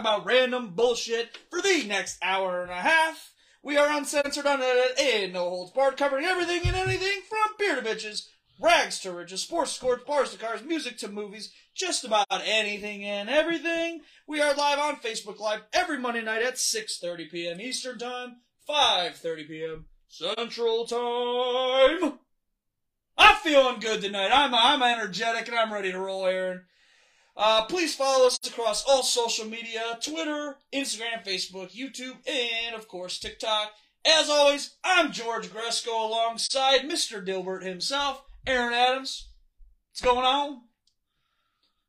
talk about random bullshit for the next hour and a half. We are uncensored, unedited, and no holds barred, covering everything and anything from beer to bitches, rags to riches, sports scores, bars to cars, music to movies, just about anything and everything. We are live on Facebook Live every Monday night at 6.30 p.m. Eastern Time, 5.30 p.m. Central Time. I'm feeling good tonight. I'm I'm energetic and I'm ready to roll, Aaron. Uh, please follow us across all social media: Twitter, Instagram, Facebook, YouTube, and of course TikTok. As always, I'm George Gresco alongside Mr. Dilbert himself, Aaron Adams. What's going on?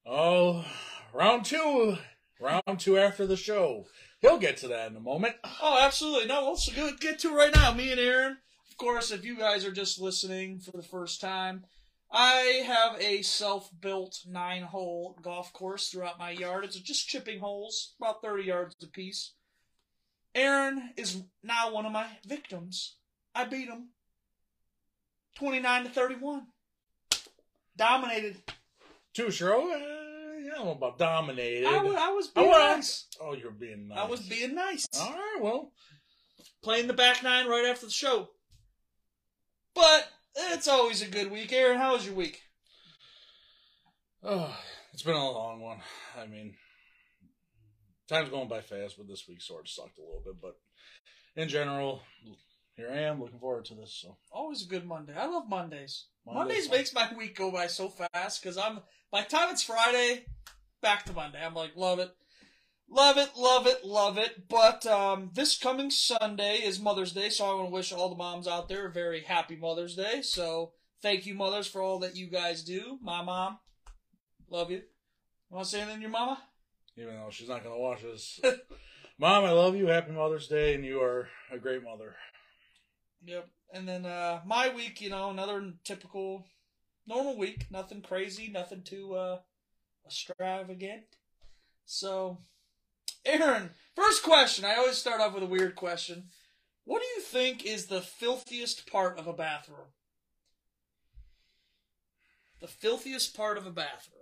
Oh, round two. Round two after the show. He'll get to that in a moment. Oh, absolutely. No, let's get to it right now. Me and Aaron. Of course, if you guys are just listening for the first time, I have a self-built nine-hole golf course throughout my yard. It's just chipping holes, about 30 yards apiece. Aaron is now one of my victims. I beat him 29 to 31. Dominated. Too sure. Uh, I don't know about dominated. I was, I was being was- nice. Oh, you're being nice. I was being nice. All right, well. playing the back nine right after the show. But it's always a good week. Aaron, how was your week? Oh, it's been a long one. I mean, time's going by fast, but this week sort of sucked a little bit. But in general, here I am looking forward to this. So Always a good Monday. I love Mondays. Mondays- Mondays makes my week go by so fast because I'm by the time it's Friday, back to Monday. I'm like, love it. Love it, love it, love it. But um, this coming Sunday is Mother's Day, so I want to wish all the moms out there a very happy Mother's Day. So thank you, mothers, for all that you guys do. My mom, love you. Want to say anything to your mama? even though she's not going to watch this, Mom, I love you. Happy Mother's Day, and you are a great mother. Yep. And then uh my week, you know, another typical normal week. Nothing crazy, nothing too uh extravagant. So Aaron, first question. I always start off with a weird question. What do you think is the filthiest part of a bathroom? The filthiest part of a bathroom.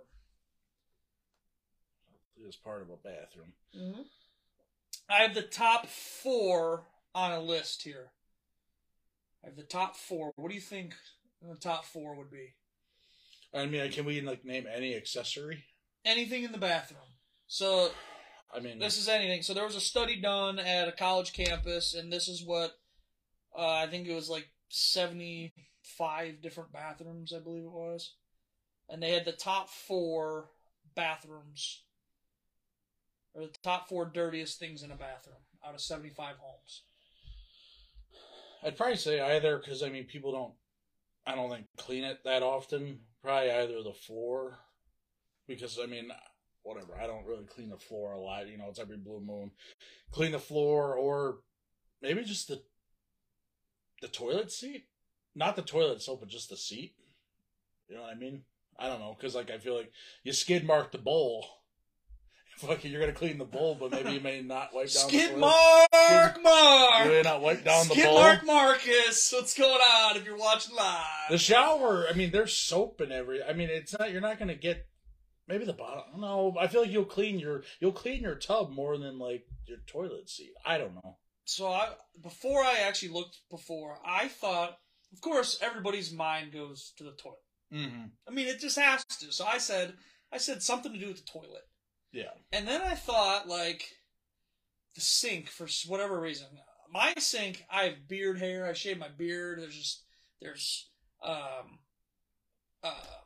Is part of a bathroom. Mm-hmm. I have the top four on a list here. I have the top four. What do you think the top four would be? I mean, can we like name any accessory? Anything in the bathroom. So I mean, this is anything. So there was a study done at a college campus, and this is what uh, I think it was like seventy-five different bathrooms, I believe it was, and they had the top four bathrooms, or the top four dirtiest things in a bathroom out of seventy-five homes. I'd probably say either because I mean people don't, I don't think clean it that often. Probably either the floor, because I mean, whatever. I don't really clean the floor a lot. You know, it's every blue moon. Clean the floor, or maybe just the the toilet seat. Not the toilet itself, but just the seat. You know what I mean? I don't know because like I feel like you skid mark the bowl. Fucking, you're gonna clean the bowl, but maybe you may not wipe down. Skid the. Mark Mark! You may not wipe down the bowl. Skid. Mark Marcus! What's going on if you're watching live? The shower, I mean, there's soap and every. I mean, it's not. You're not gonna get. Maybe the bottom. No, I feel like you'll clean your you'll clean your tub more than like your toilet seat. I don't know. So I before I actually looked before, I thought of course everybody's mind goes to the toilet. Mm-hmm. I mean it just has to. So I said I said something to do with the toilet. Yeah. And then I thought like the sink for whatever reason. My sink, I have beard hair, I shave my beard, there's just there's um uh, uh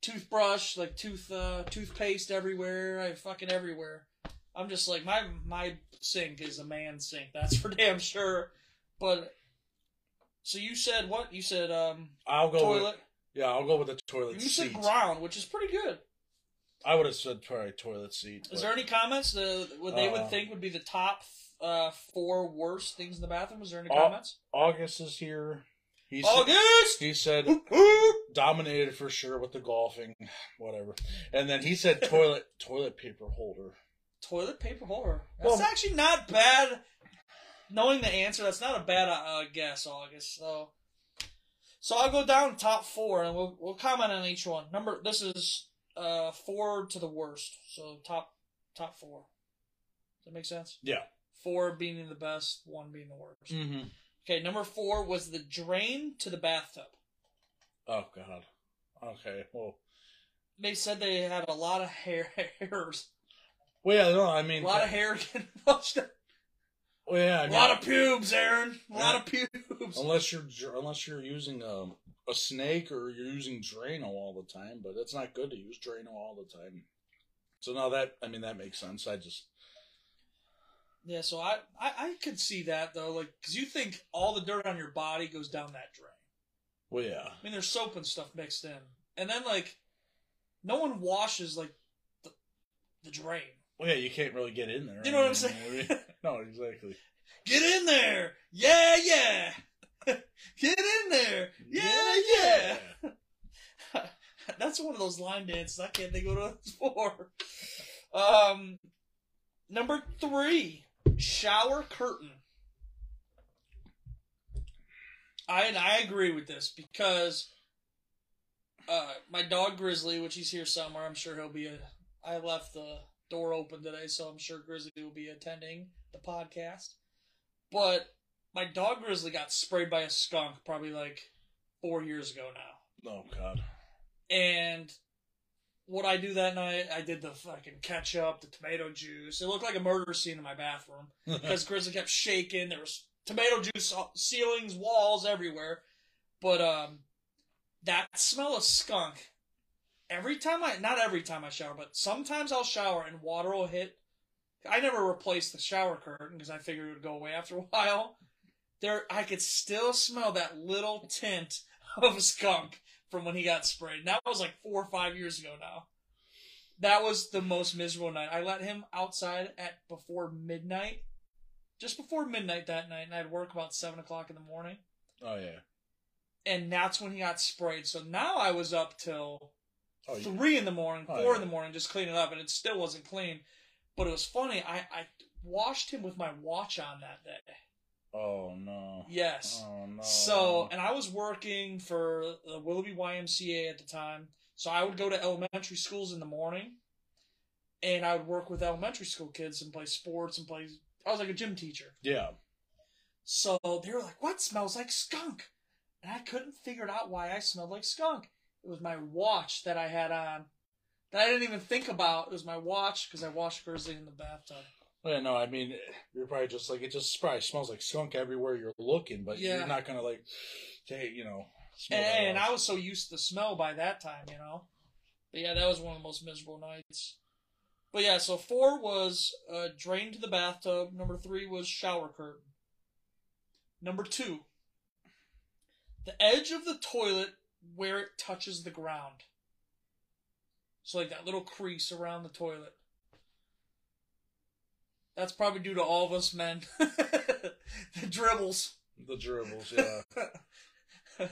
toothbrush, like tooth uh toothpaste everywhere, I fucking everywhere. I'm just like my my sink is a man sink, that's for damn sure. But so you said what? You said um I'll go. toilet. With, yeah, I'll go with the toilet You said ground, which is pretty good. I would have said probably toilet seat. Is but- there any comments that what they Uh, would think would be the top uh, four worst things in the bathroom? Is there any comments? August is here. He's, August. He said dominated for sure with the golfing, whatever. And then he said toilet toilet paper holder. Toilet paper holder. That's Well- actually not bad. Knowing the answer, that's not a bad uh, guess, August. So, So I'll go down top four, and we'll we'll comment on each one. Number this is uh four to the worst, so top top four. Does that make sense? Yeah. Four being the best, one being the worst. Mm-hmm. Okay, number four was the drain to the bathtub. Oh God. Okay. Well. They said they had a lot of hair hairs, Well, yeah. No, I a mean, a lot of hair getting washed up. Well, yeah. I A mean, lot of pubes, Aaron. A lot of pubes. unless you're unless you're using um, a snake or you're using Drano all the time, but it's not good to use Drano all the time. So now that I mean that makes sense. I just Yeah, so I, I I could see that though, like, cause you think all the dirt on your body goes down that drain. well, yeah. I mean, there's soap and stuff mixed in, and then like, no one washes like the, the drain. Well, yeah, you can't really get in there. You know what I'm saying? no, exactly. Get in there, yeah, yeah. Get in there, yeah, yeah. That's one of those line dances I can't think of what it's for. Um, number three, shower curtain. I and I agree with this because uh, my dog Grizzly, which he's here somewhere, I'm sure he'll be. A, I left the door open today, so I'm sure Grizzly will be attending the podcast. But my dog Grizzly got sprayed by a skunk probably like four years ago now. Oh God. And what I do that night, I did the fucking ketchup, the tomato juice. It looked like a murder scene in my bathroom because Grizzly kept shaking. There was tomato juice on ceilings, walls everywhere. But um, that smell of skunk. Every time I, not every time I shower, but sometimes I'll shower and water will hit. I never replaced the shower curtain because I figured it would go away after a while. There, I could still smell that little tint of skunk from when he got sprayed. And that was like four or five years ago now. That was the most miserable night. I let him outside at before midnight, just before midnight that night, and I'd work about seven o'clock in the morning. oh yeah. And that's when he got sprayed. So now I was up till Oh yeah. three in the morning, Oh, four yeah. in the morning, just cleaning up, and it still wasn't clean. But it was funny. I, I washed him with my watch on that day. Oh no. Yes. Oh no. So, and I was working for the Willoughby YMCA at the time. So I would go to elementary schools in the morning, and I would work with elementary school kids and play sports and play. I was like a gym teacher. yeah. So they were like, "What smells like skunk?" And I couldn't figure out why I smelled like skunk. It was my watch that I had on that I didn't even think about. It was my watch because I washed Grizzly in the bathtub. Yeah, no, I mean, you're probably just like, it just probably smells like skunk everywhere you're looking, but Yeah. you're not gonna like, hey, you know, smell And, and. I was so used to the smell by that time, you know. But yeah, that was one of the most miserable nights. But yeah, so four was uh, drain to the bathtub. Number three was shower curtain. Number two, the edge of the toilet where it touches the ground. So like that little crease around the toilet. That's probably due to all of us men. the dribbles. The dribbles, yeah.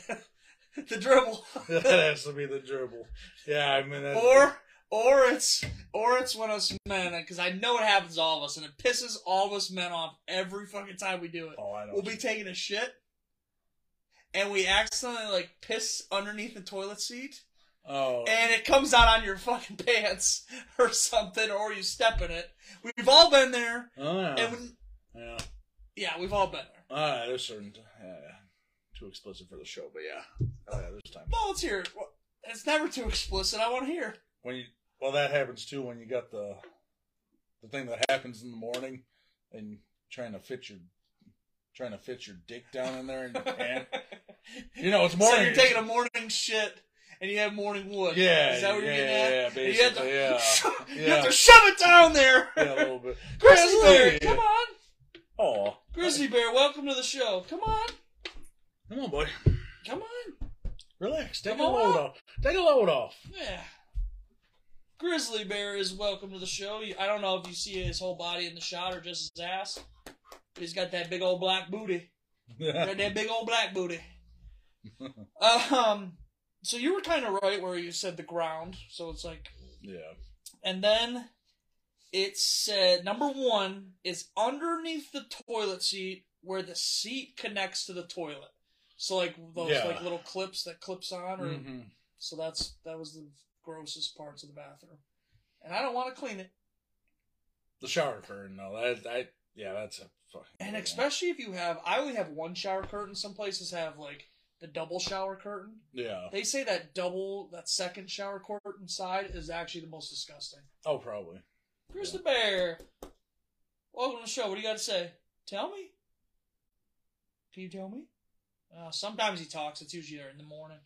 the dribble. that has to be the dribble. Yeah, I mean, or or it's or it's when us men because I know it happens to all of us and it pisses all of us men off every fucking time we do it. oh, I know. We'll be taking a shit and we accidentally like piss underneath the toilet seat oh, and it comes out on your fucking pants or something or you step in it. We've all been there oh, yeah. and when, yeah. yeah, we've all been there. Ah, all right, there's certain. Yeah, yeah. Too explicit for the show, but yeah. Oh, yeah, there's time. Well, let's hear it. Well, It's never too explicit. I want to hear. When you, well, that happens too when you got the, the thing that happens in the morning, and trying to fit your, trying to fit your dick down in there and your pant. You know, it's So morning. you're taking a morning shit and you have morning wood. Yeah, Is that what you're getting yeah, at? yeah, you have to, basically, yeah. You Yeah. have to shove it down there. yeah, a little bit. Grizzly Bear, come on. Oh, Grizzly Bear, welcome to the show. Come on. come on, boy. Come on. Relax. Take Come a load out. off. Take a load off. Yeah. Grizzly Bear is welcome to the show. I don't know if you see his whole body in the shot or just his ass. But he's got that big old black booty. Got that big old black booty. Um, so you were kind of right where you said the ground. So it's like yeah. And then it said number one is underneath the toilet seat where the seat connects to the toilet. So like those Yeah. like little clips that clips on, or Mhm. so that's that was the grossest parts of the bathroom, and I don't want to clean it. The shower curtain, though. That, that, yeah, that's a fucking. And one. especially if you have, I only have one shower curtain. Some places have like the double shower curtain. Yeah. They say that double, that second shower curtain side is actually the most disgusting. Oh, probably. Here's Yeah. the bear. Welcome to the show. What do you got to say? Tell me. Can you tell me? Uh, sometimes he talks. It's usually there in the morning.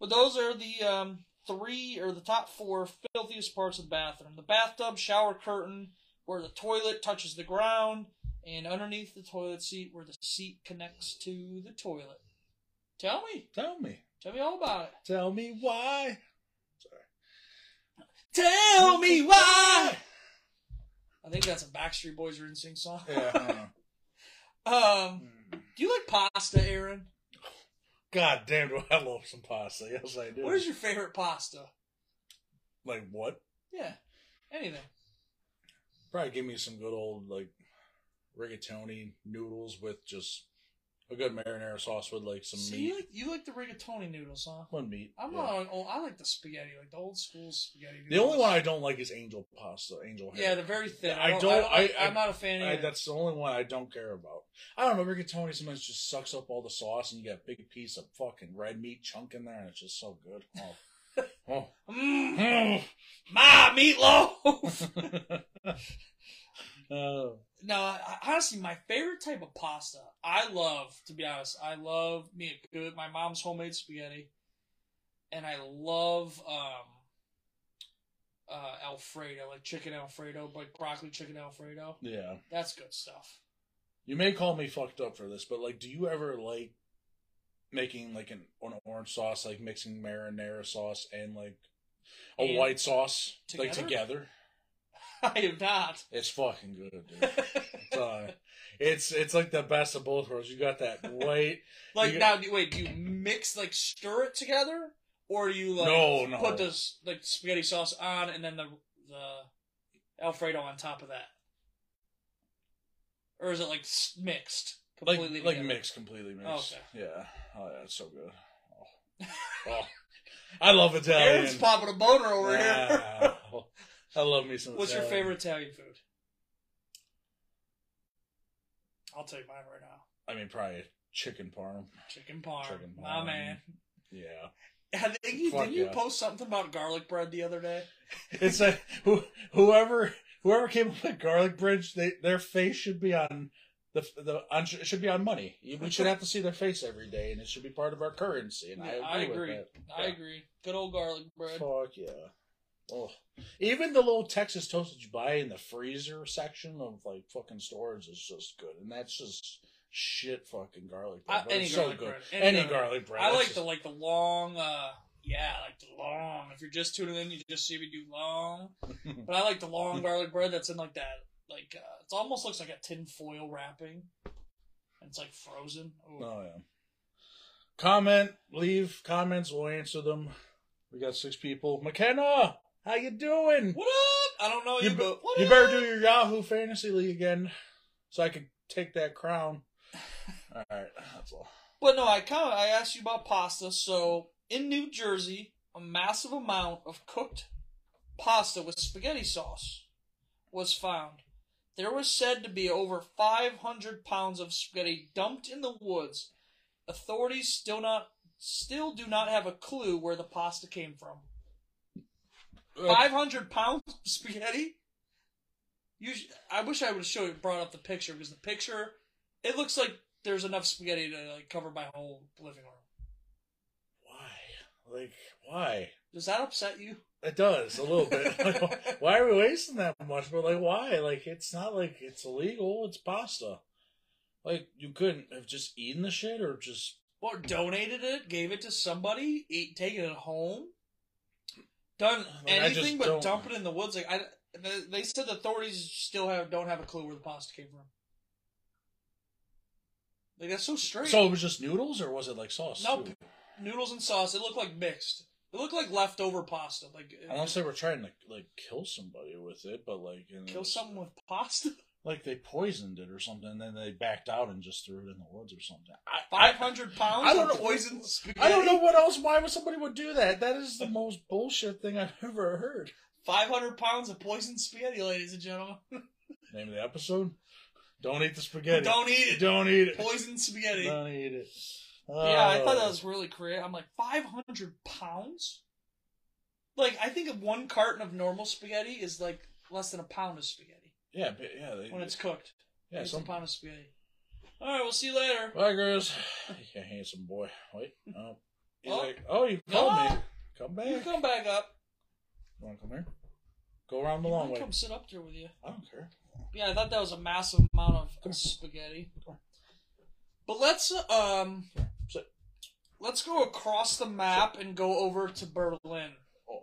But those are the um, three or the top four filthiest parts of the bathroom: the bathtub, shower curtain, where the toilet touches the ground, and underneath the toilet seat, where the seat connects to the toilet. Tell me. Tell me. Tell me all about it. Tell me why. Sorry. Tell me why. I think that's a Backstreet Boys or NSYNC song. Yeah. I don't know. Um, do you like pasta, Aaron? God damn, do I love some pasta? Yes, I do. What is your favorite pasta? like what? Yeah, anything. Probably give me some good old like rigatoni noodles with just a good marinara sauce with like some See, meat. you like you like the rigatoni noodles, huh? One meat. I'm yeah. not. Oh, I like the spaghetti, like the old school spaghetti. The only one I don't like is angel pasta. Angel hair. Yeah, they're very thin. I don't. I don't like, I- I- I'm not a fan I, of that's the only one I don't care about. I don't know. Rigatoni sometimes just sucks up all the sauce, and you get a big piece of fucking red meat chunk in there, and it's just so good. Oh, oh. Mm, my meatloaf. oh. no, honestly, my favorite type of pasta. I love, to be honest, I love me a good my mom's homemade spaghetti, and I love um uh Alfredo, like chicken Alfredo, like broccoli chicken Alfredo. yeah. That's good stuff. You may call me fucked up for this, but like, do you ever like making like an, an orange sauce, like mixing marinara sauce and like a And white sauce like together? I am not. It's fucking good, dude. It's, uh, it's it's like the best of both worlds. You got that white. like You- now, do- wait, do you mix like stir it together, or do you like No, no. put this like spaghetti sauce on and then the the Alfredo on top of that, or is it like mixed completely? like together? mixed completely mixed. Okay. Yeah. Oh yeah, it's so good. Oh. Oh. I love Italian. Aaron's popping a boner over here. I love me some. What's your favorite Italian food? I'll tell you mine right now. I mean, probably chicken parm. Chicken parm, Chicken my parm. man. Yeah. I think you, didn't you yeah. post something about garlic bread the other day? It's a who, whoever whoever came up with garlic bread, they, their face should be on the the on, it should be on money. We should have to see their face every day, and it should be part of our currency. And Yeah, I I agree. agree. With I agree. Good old garlic bread. Fuck yeah. Oh, even the little Texas toast that you buy in the freezer section of like fucking stores is just good, and that's just shit fucking garlic bread. But any garlic so good. bread. Any, garlic garlic bread. I like just- the like the long, uh yeah, like the long. If you're just tuning in, you just see me do long. But I like the long garlic bread that's in like that, like uh, it almost looks like a tin foil wrapping, and it's like frozen. Ooh. Oh yeah. Comment, leave comments. We'll answer them. We got six people. McKenna, how you doing? What up? I don't know you, You, but you up? better do your Yahoo Fantasy League again, so I can take that crown. All right, that's all. But no, I kind of I asked you about pasta. So in New Jersey, a massive amount of cooked pasta with spaghetti sauce was found. There was said to be over 500 pounds of spaghetti dumped in the woods. Authorities still not still do not have a clue where the pasta came from. Uh, 500 pounds spaghetti? You, sh- I wish I would have showed you brought up the picture because the picture, it looks like there's enough spaghetti to like cover my whole living room. why? Like, why? Does that upset you? It does a little bit. Like, why are we wasting that much? But like, why? Like, it's not like it's illegal. It's pasta. Like, you couldn't have just eaten the shit or just Or donated it, gave it to somebody, ate, taken it home, done Like, anything but don't- dump it in the woods. Like I, they- said the authorities still have don't have a clue where the pasta came from. Like that's so strange. So it was just noodles, or was it like sauce? Nope. too? noodles and sauce. It looked like mixed. It looked like leftover pasta. Like Unless they were trying to like kill somebody with it, but like kill someone with pasta. like they poisoned it or something, and then they backed out and just threw it in the woods or something. Five hundred pounds I don't of know. poisoned spaghetti. I don't know what else. Why would somebody would do that? That is the most bullshit thing I've ever heard. Five hundred pounds of poisoned spaghetti, ladies and gentlemen. Name of the episode: Don't eat the spaghetti. Don't eat it. Don't eat it. Poisoned spaghetti. Don't eat it. Yeah, I thought that Oh. was really creative. I'm like, 500 pounds? Like, I think one carton of normal spaghetti is like less than a pound of spaghetti Yeah, but yeah. They, when it's cooked. yeah. Some a spaghetti. All right, we'll see you later. Bye, girls. You handsome boy. Wait. Oh. He's Oh. like, oh, you called No. me. Come back. You come back up. You want to come here? Go around the You long way. come sit up there with you. I don't care. Yeah, I thought that was a massive amount of spaghetti. But let's um, Sit. let's go across the map and go over to Berlin. Oh,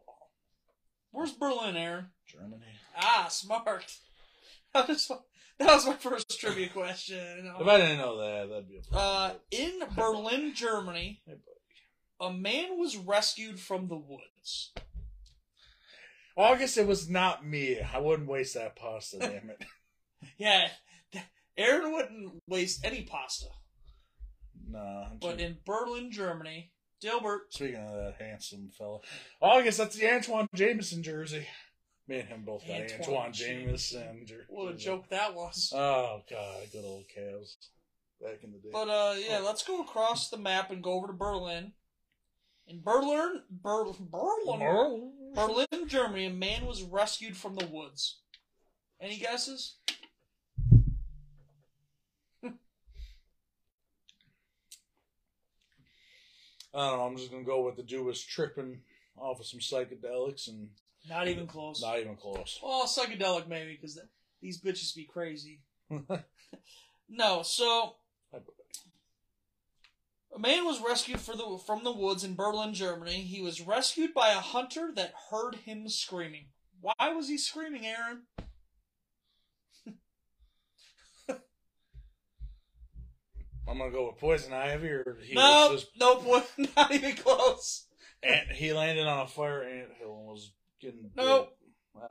Where's Berlin, Aaron? Germany. Ah, smart. That was, that was my first trivia question. If I didn't know that, that'd be a Uh, in Berlin, Germany, a man was rescued from the woods. August, it was not me. I wouldn't waste that pasta, damn it. Yeah, Aaron wouldn't waste any pasta. Nah. But in Berlin, Germany, Dilbert, Speaking of that handsome fella, August, that's the Antawn Jamison jersey. Me and him both got Antawn Antawn, Jamison. Jamison what a joke that was. Oh god, good old Cavs back in the day. But uh, yeah, let's go across the map and go over to Berlin. In Berlin, Ber- Berlin, Berlin, Germany, a man was rescued from the woods. Any guesses? I don't know. I'm just gonna go with the dude was tripping off of some psychedelics and Not even close. not even close. Well, psychedelic maybe because these bitches be crazy. No, so a man was rescued for the, from the woods in Berlin, Germany. He was rescued by a hunter that heard him screaming. Why was he screaming, Aaron? I'm gonna go with poison ivy, or he no, was just no, boy, not even close. and he landed on a fire ant hill and was Nope.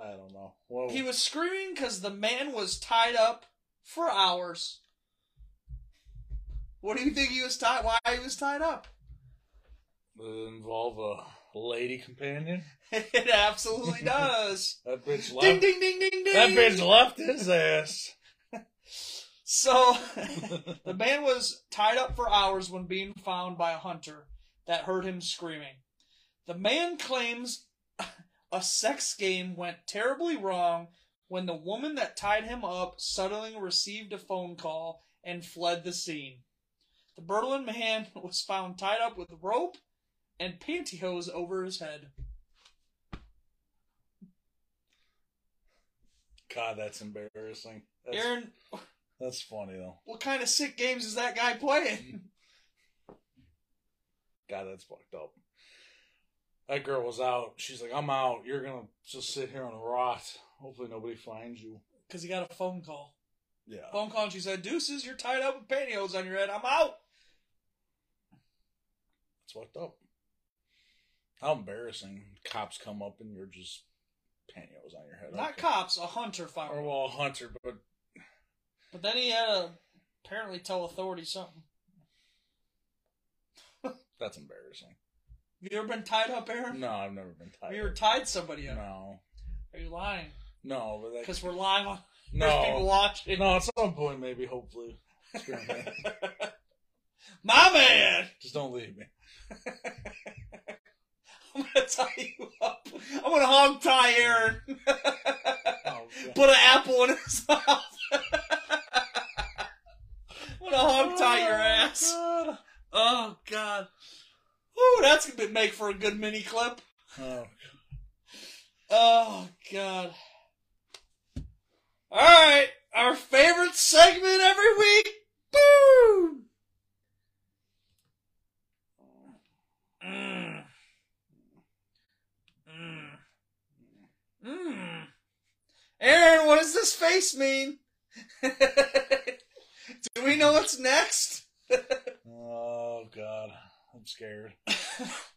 I don't know. Whoa. He was screaming because the man was tied up for hours. What do you think he was tied? Why he was tied up? Does it involve a lady companion? It absolutely does. That bitch left. ding ding ding ding ding. That bitch left his ass. So, the man was tied up for hours when being found by a hunter that heard him screaming. The man claims a sex game went terribly wrong when the woman that tied him up suddenly received a phone call and fled the scene. The Berlin man was found tied up with rope and pantyhose over his head. God, that's embarrassing. That's, Aaron, that's funny though. what kind of sick games is that guy playing? God, that's fucked up. That girl was out. She's like, I'm out. You're gonna just sit here and rot. Hopefully nobody finds you. Because he got a phone call. Yeah. phone call and she said, Deuces, you're tied up with pantyhose on your head. I'm out. It's fucked up. How embarrassing. Cops come up and you're just pantyhose on your head. Not Okay. cops, a hunter found Or well, a hunter, but But then he had to apparently tell authorities something. that's embarrassing. Have you ever been tied up, Aaron? No, I've never been tied. Have you ever up. tied somebody up? No. Are you lying? No, but that Because we're lying on. There's people no. watching. No, at some point maybe, hopefully. My man! Just don't leave me. I'm gonna tie you up. I'm gonna hog tie Aaron. Oh, Put an apple in his mouth. I'm gonna hog tie your ass. Oh, god. Oh god. Ooh, that's gonna make for a good mini clip. Oh, Oh god. Alright, our favorite segment every week. Boom! Mmm. Mmm. Mmm. Aaron, what does this face mean? Do we know what's next? oh God, I'm scared.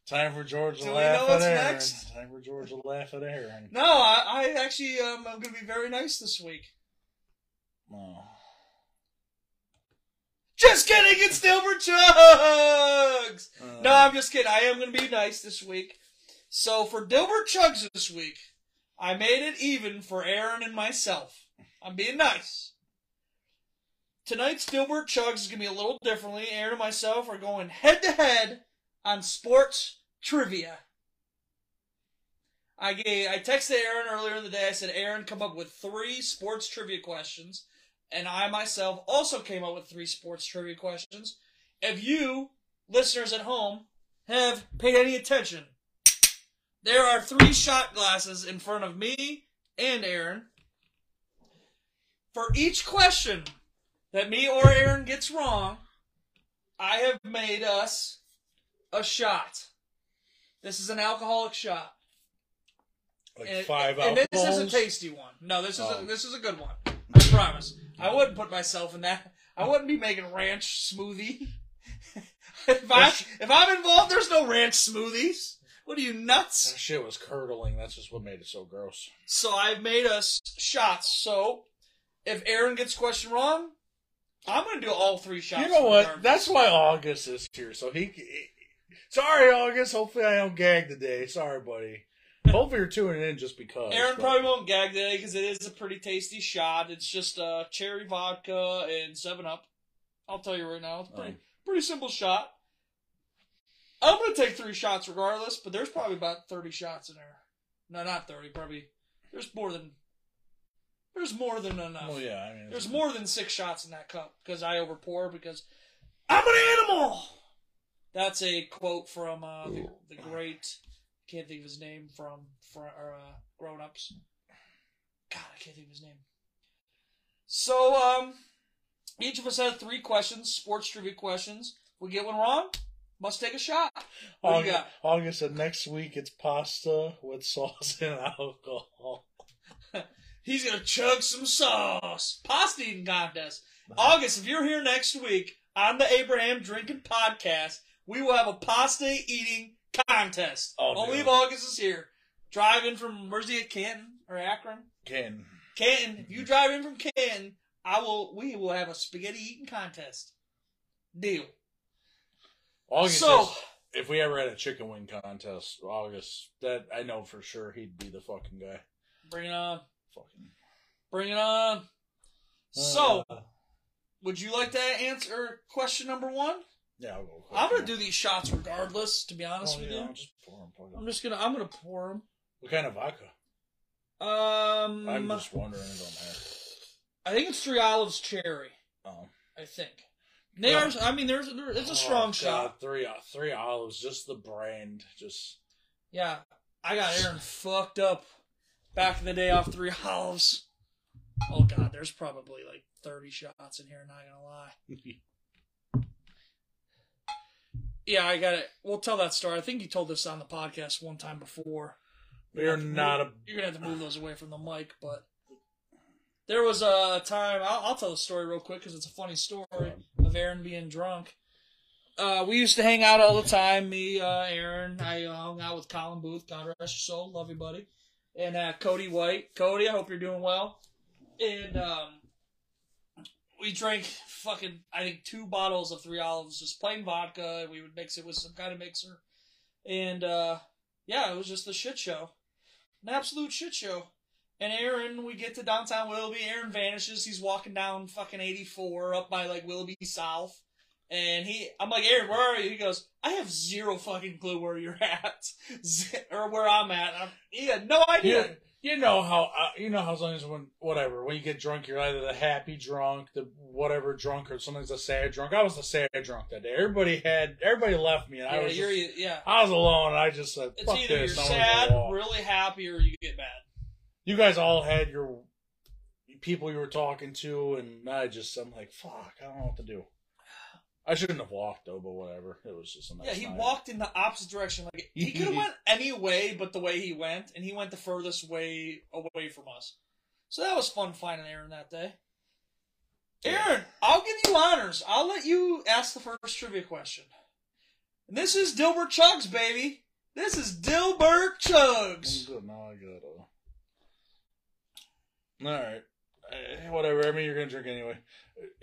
Time for George to laugh know at what's Aaron. next? Time for George to laugh at Aaron. No, I, I actually um, I'm gonna be very nice this week. No. Just kidding, it's Dilbert Chugs! Uh, No, I'm just kidding. I am going to be nice this week. So for Dilbert Chugs this week, I made it even for Aaron and myself. I'm being nice. Tonight's Dilbert Chugs is going to be a little differently. Aaron and myself are going head to head on sports trivia. I gave, I texted Aaron earlier in the day. I said, Aaron, come up with three sports trivia questions. And I myself also came up with three sports trivia questions. If you, listeners at home, have paid any attention, there are three shot glasses in front of me and Aaron. For each question that me or Aaron gets wrong, I have made us a shot. This is an alcoholic shot. like And, five and this is a tasty one. No, this is Oh. a, this is a good one. I promise. I wouldn't put myself in that. I wouldn't be making ranch smoothie. if I if I'm involved, there's no ranch smoothies. What are you nuts? That shit was curdling. That's just what made it so gross. So I've made us shots. So if Aaron gets question wrong, I'm gonna do all three shots. you know what? That's why August is here. So he. he- Sorry, August. Hopefully, I don't gag today. Sorry, buddy. Hopefully, you're tuning in just because. Aaron but- probably won't gag today because it is a pretty tasty shot. It's just uh, cherry vodka and Seven Up. I'll tell you right now, it's pretty Oh. pretty simple shot. I'm gonna take three shots regardless, but there's probably about thirty shots in there. No, not thirty. Probably there's more than there's more than enough. Well, yeah. I mean, There's more than six shots in that cup because I overpour because I'm an animal. That's a quote from uh, the, the great. Can't think of his name from from uh, Grown Ups. God, I can't think of his name. So, um, each of us had three questions, sports trivia questions. We get one wrong, must take a shot. What do you August, got? August said next week it's pasta with sauce and alcohol. He's gonna chug some sauce. Pasta eating contest. August, if you're here next week on the Abraham Drinking Podcast, we will have a pasta eating contest. Oh, Only if August is here. Driving from where's he at Canton or Akron? Ken. Canton. If you drive in from Canton, I will. We will have a spaghetti eating contest. Deal. August. So- is- if we ever had a chicken wing contest, August, that I know for sure he'd be the fucking guy. Bring it on. Fucking. Bring it on. So, Uh, would you like to answer question number one? yeah, I'll go. I'm gonna do these shots regardless. To be honest Oh, with yeah, you. I'll just pour 'em, fuck 'em. I'm just gonna I'm gonna pour them. What kind of vodka? Um, I'm just wondering. It don't matter. I think it's three olives cherry. Oh. I think. There's, I mean, there's, there, it's a strong Oh, shot. God, Three, three olives, just the brand, just. Yeah, I got Aaron fucked up back in the day off three olives. Oh god, there's probably like 30 shots in here. Not gonna lie. Yeah, I got it. We'll tell that story. I think you told this on the podcast one time before. We're not a. You're gonna have to move those away from the mic, but there was a time. I'll, I'll tell the story real quick because it's a funny story of Aaron being drunk. Uh, we used to hang out all the time. Me, uh, Aaron, I uh, hung out with Colin Booth. God rest your soul, love you, buddy. And uh, Cody White. Cody, I hope you're doing well. And um, we drank fucking, I think, two bottles of Three Olives, just plain vodka. And we would mix it with some kind of mixer. And uh, yeah, it was just a shit show an absolute shit show. And Aaron, we get to downtown Willoughby. Aaron vanishes. He's walking down fucking 84 up by like Willoughby South. And he, I'm like, Aaron, where are you? He goes, I have zero fucking clue where you're at, or where I'm at. I'm, he had no idea. You, you know how uh, you know how sometimes when whatever when you get drunk you're either the happy drunk the whatever drunk or sometimes the sad drunk I was the sad drunk that day everybody had everybody left me and I was just, yeah. I was alone and I just said It's fuck either this you're sad, really happy, or you get mad. you guys all had your people you were talking to and I just I'm like fuck I don't know what to do I shouldn't have walked though but whatever it was just a nice Yeah, he night. walked in the opposite direction. Like he could have went any way but the way he went, and he went the furthest way away from us. So that was fun finding Aaron that day. Aaron, I'll give you honors. I'll let you ask the first trivia question. And this is Dilbert Chugs, baby. This is Dilbert I'm Chugs. good now I gotta all right Eh, whatever. I mean, you're gonna drink anyway.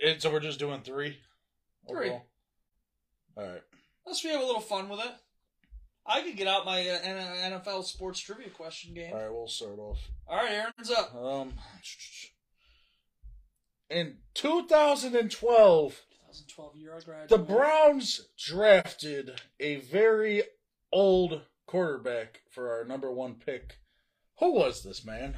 And so we're just doing three. Three. overall? All right. Let's we have a little fun with it. I could get out my uh, NFL sports trivia question game. All right. We'll start off. All right, Aaron's up. Um. In 2012, 2012 year I graduated. the Browns drafted a very old quarterback for our number one pick. Who was this man?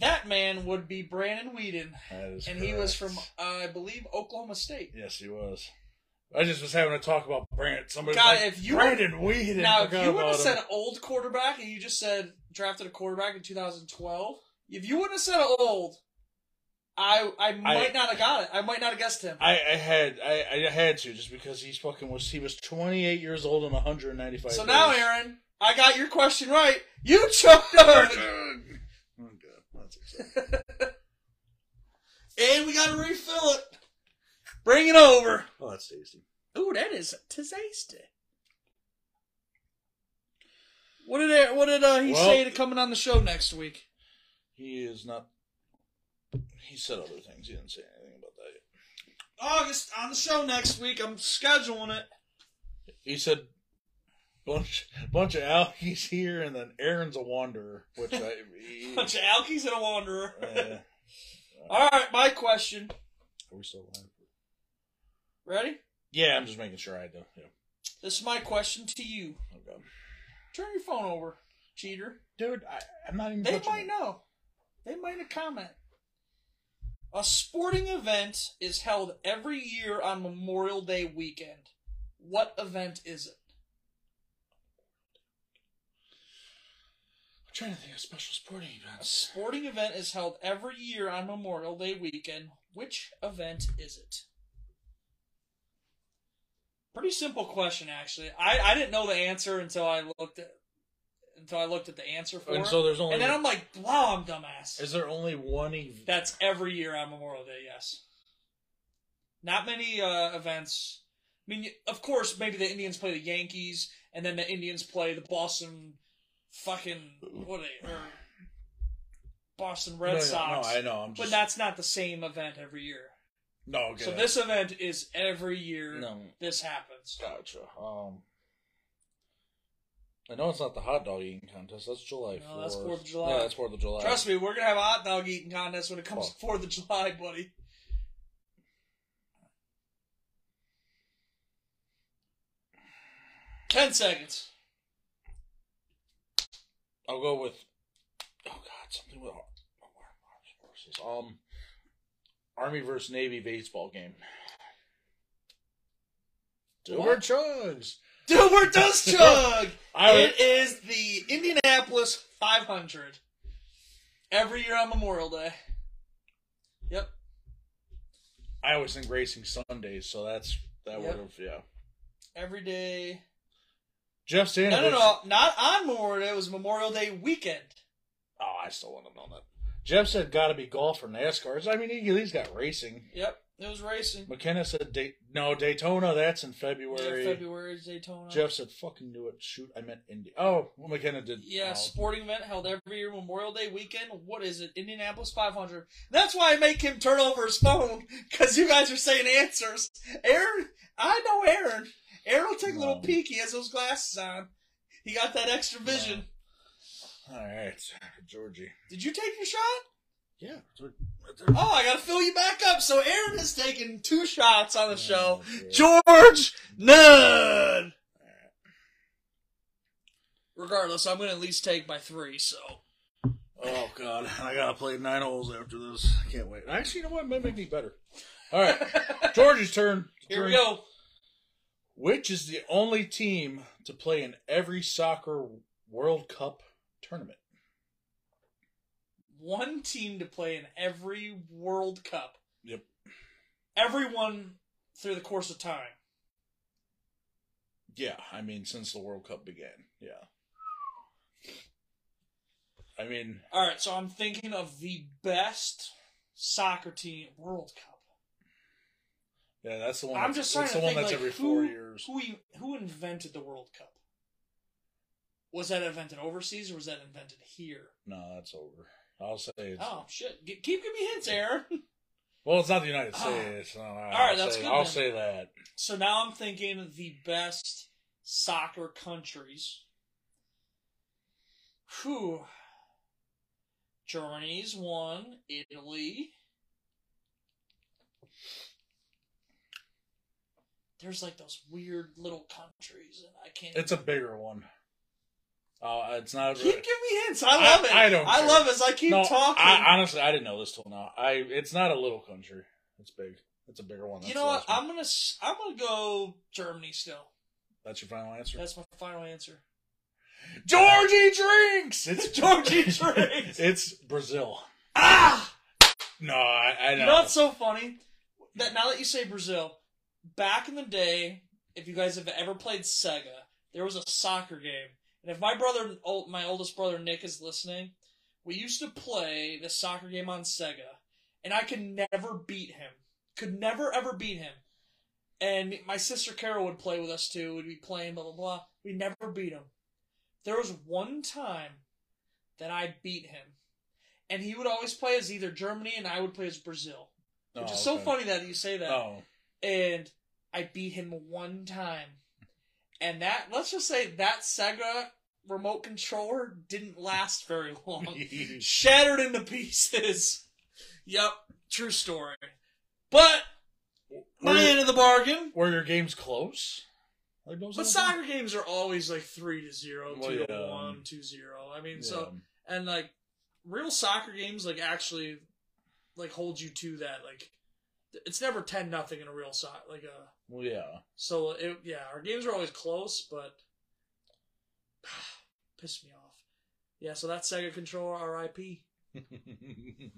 That man would be Brandon Weeden, That is and he was from, uh, I believe, Oklahoma State. Yes, he was. I just was having a talk about Brandon. Somebody God, like, if you- Brandon Weeden. now, if you would have said old quarterback, and you just said drafted a quarterback in 2012, if you wouldn't have said old, I I might not have got it. I might not have guessed him. I, I had I, I had to just because he's fucking was he was 28 years old and 195. So now. Aaron, I got your question right. You choked on it. Exciting. And we gotta refill it. Bring it over. Oh, that's tasty. Ooh, that is tasty. What did it, what did uh, he Well- say to coming on the show next week? He is not. He said other things. He didn't say anything about that. Yet. August on the show next week. I'm scheduling it. He said bunch bunch of alkies here, and then Aaron's a wanderer, which I. Bunch of alkies and a wanderer. uh, All right, my question. are we still live? Ready? Yeah, I'm just making sure I do. Yeah. This is my question to you. Okay. Turn your phone over, cheater. Dude, I, I'm not even. They might it. know. They might have comment. A sporting event is held every year on Memorial Day weekend. What event is it? Trying to think of special sporting A sporting event is held every year on Memorial Day weekend. Which event is it? Pretty simple question, actually. I, I didn't know the answer until I looked at until I looked at the answer for And it. so there's only. and then I'm like, wow, I'm dumbass. is there only one event? That's every year on Memorial Day, yes. Not many uh, events. I mean, of course, maybe the Indians play the Yankees, and then the Indians play the Boston fucking what are they or Boston Red no, no, Sox. No, I know. I'm just. But that's not the same event every year. no. Okay. So this event is every year. No. This happens. Gotcha. Um. I know it's not the hot dog eating contest. That's July 4th. No, that's 4th of July. Yeah, that's Fourth of July. Trust me, we're gonna have a hot dog eating contest when it comes Oh. to Fourth of July, buddy. Ten seconds. I'll go with. Oh God, something with versus um, Army versus Navy baseball game. Dilbert chugs. Dilbert does chug. I would, it is the Indianapolis 500. Every year on Memorial Day. Yep. I always think racing Sundays, so that's that Yep. would have yeah. Every day. Jeff Stanovich. No, no, no. Not on Memorial Day. It was Memorial Day weekend. Oh, I still want to know that. Jeff said got to be golf or NASCAR. I mean, he, he's got racing. Yep. It was racing. McKenna said Day- no Daytona. That's in Yeah, February. February is Daytona. Jeff said fucking knew it. Shoot, I meant Indy. Oh, well, McKenna did. Yeah, oh. sporting event held every year Memorial Day weekend. What is it? Indianapolis 500. That's why I make him turn over his phone because you guys are saying answers. Aaron, I know Aaron. Aaron will take a little No. peek. He has those glasses on. He got that extra vision. All right, Georgie. Did you take your shot? Yeah. George- Oh, I gotta fill you back up. So Aaron has taken two shots on the oh, show. Oh, George, none. Regardless, I'm gonna at least take my three. So Oh God, I gotta play nine holes after this. I can't wait. Actually, you know what? It might make me better. All right, George's turn. here we go. Which is the only team to play in every soccer World Cup tournament? one team to play in every World Cup. Yep. Everyone through the course of time. Yeah, I mean since the World Cup began. Yeah. I mean, All right, so I'm thinking of the best soccer team World Cup. Yeah, that's the one. I'm just trying that's to the one think that's like every who, four years. who who invented the World Cup? Was that invented overseas or was that invented here? No, that's over. I'll say it's. Oh shit! G- keep giving me hints, Aaron. Well, it's not the United Oh. States. No, uh, All right, that's say, good I'll then. say that. So now I'm thinking the best soccer countries. Whew. Germany's one. Italy. There's like those weird little countries, and I can't. It's a bigger one. Uh, it's not. Keep giving me hints. I love it. I don't I care. love it. As I keep no, talking. I, honestly, I didn't know this till now. I. It's not a little country. It's big. It's a bigger one. you know what? one. I'm gonna. I'm gonna go Germany still. That's your final answer. That's my final answer. Georgie drinks. It's Georgie drinks. It's Brazil. Ah! No, I, I know. What's so funny? That now that you say Brazil, back in the day, if you guys have ever played Sega, there was a soccer game, and if my brother, my oldest brother Nick, is listening, we used to play the soccer game on Sega, and I could never beat him. Could never ever beat him. And my sister Carol would play with us too. We'd be playing, blah blah blah. We never beat him. There was one time that I beat him, and he would always play as either Germany, and I would play as Brazil. Oh, Which is oh, so okay. funny that you say that. Oh, And I beat him one time. And that, let's just say that Sega remote controller didn't last very long. Shattered into pieces. Yep, true story. But, my Were- end of the bargain. Were your games close? Like But of the time? soccer games are always like 3 to 0, 2 Well, to yeah. 1, 2 0. I mean, Yeah. so, and like, real soccer games, like, actually, like, hold you to that. Like, it's never 10 nothing in a real soccer, like a. Well, yeah. So it, yeah, our games are always close, but piss me off. Yeah, so that Sega controller, R.I.P.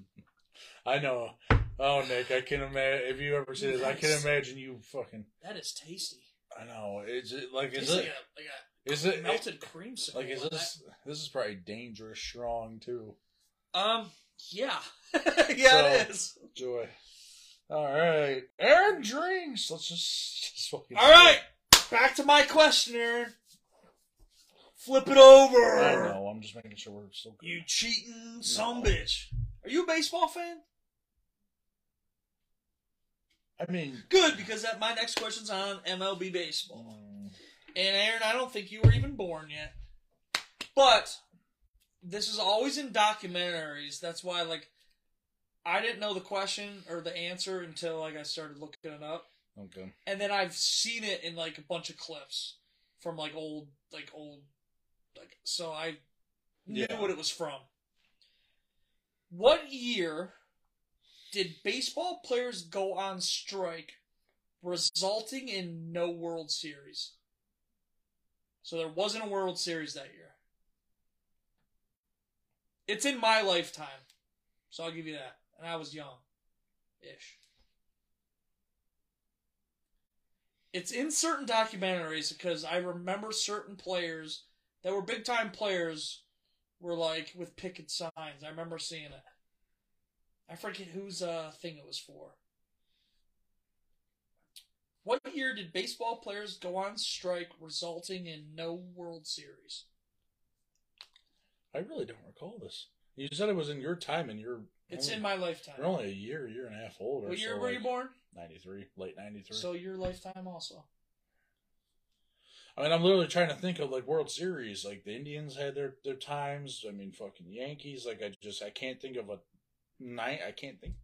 I know. Oh, Nick, I can imagine. If you ever see this, I can imagine you fucking. That is tasty. I know. Is it like? Is it? like a, like Is it melted creamsicle. Like, is this? This is probably dangerous strong too. Um, yeah, yeah, it So- is. Joy. All right, Aaron drinks. Let's just. just All right, back to my question, Aaron. Flip it over. I know. I'm just making sure we're still. good. You cheating some bitch. Are you a baseball fan? I mean, Good, because that my next question's on MLB baseball. mm, And Aaron, I don't think you were even born yet. But this is always in documentaries. That's why, like, I didn't know the question or the answer until like I started looking it up, okay. and then I've seen it in like a bunch of clips from like old, like old, like so I knew Yeah. what it was from. What year did baseball players go on strike, resulting in no World Series? So there wasn't a World Series that year. It's in my lifetime, so I'll give you that. And I was young, ish. It's in certain documentaries because I remember certain players that were big time players were like with picket signs. I remember seeing it. I forget whose uh, thing it was for. What year did baseball players go on strike, resulting in no World Series? I really don't recall this. You said it was in your time, and you're. It's only, in my lifetime. You're only a year, year and a half older. What year so were like you born? 93, late 93. So your lifetime also. I mean, I'm literally trying to think of like World Series. Like the Indians had their their times. I mean, fucking Yankees. Like I just I can't think of a night. I can't think.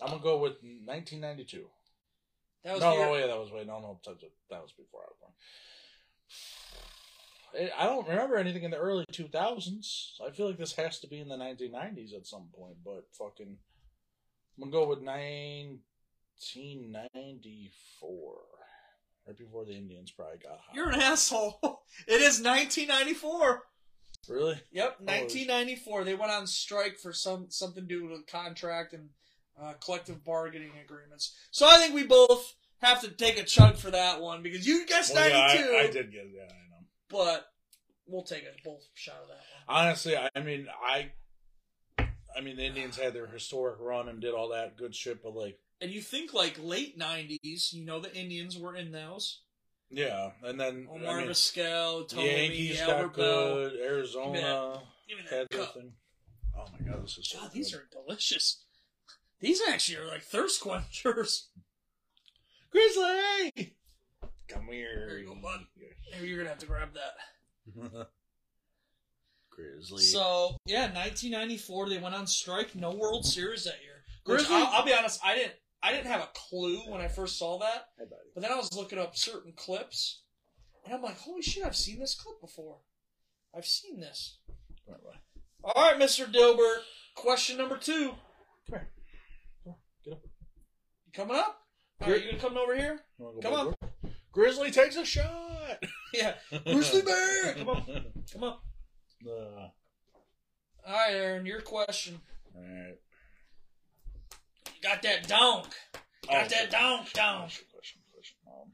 I'm gonna go with 1992. That was no, no, wait, that was wait, no, no, that was before I was born. Eh, I don't remember anything in the early 2000s. I feel like this has to be in the 1990s at some point, but fucking, I'm gonna go with 1994, right before the Indians probably got hot. You're an asshole. It is 1994. really? Yep, 1994. They went on strike for some something due to do with contract and uh, collective bargaining agreements. So I think we both have to take a chug for that one because you guessed Well, yeah, 92. I, I did get it. Yeah. But we'll take a both shot of that one. Honestly, I, mean, I, I mean, the Indians had their historic run and did all that good shit, but like. And you think like late 90s, you know the Indians were in those. Yeah, and then Omar I mean, Vizquel, Tony, Yankees Albert got Belle. good. Arizona Give me had that their cup. thing. Oh my god, this is so God, these are delicious. These actually are like thirst quenchers. Grizzly. Come here. There you go, bud. Maybe you're gonna have to grab that. Grizzly. So yeah, 1994, they went on strike. No World Series that year. Grizzly- I'll, I'll be honest, I didn't, I didn't have a clue when I first saw that. But then I was looking up certain clips, and I'm like, holy shit, I've seen this clip before. I've seen this. Come here, buddy. All right, Mr. Dilbert. Question number two. Come here. Come on, Get up. You coming up? All right, you gonna come over here? Go Come on. door? Grizzly takes a shot. Yeah. Grizzly bear. Come on. Come on. Uh, All right, Aaron, your question. all right. You got that donk. Got Oh, that donk down. Question, question, question. Um,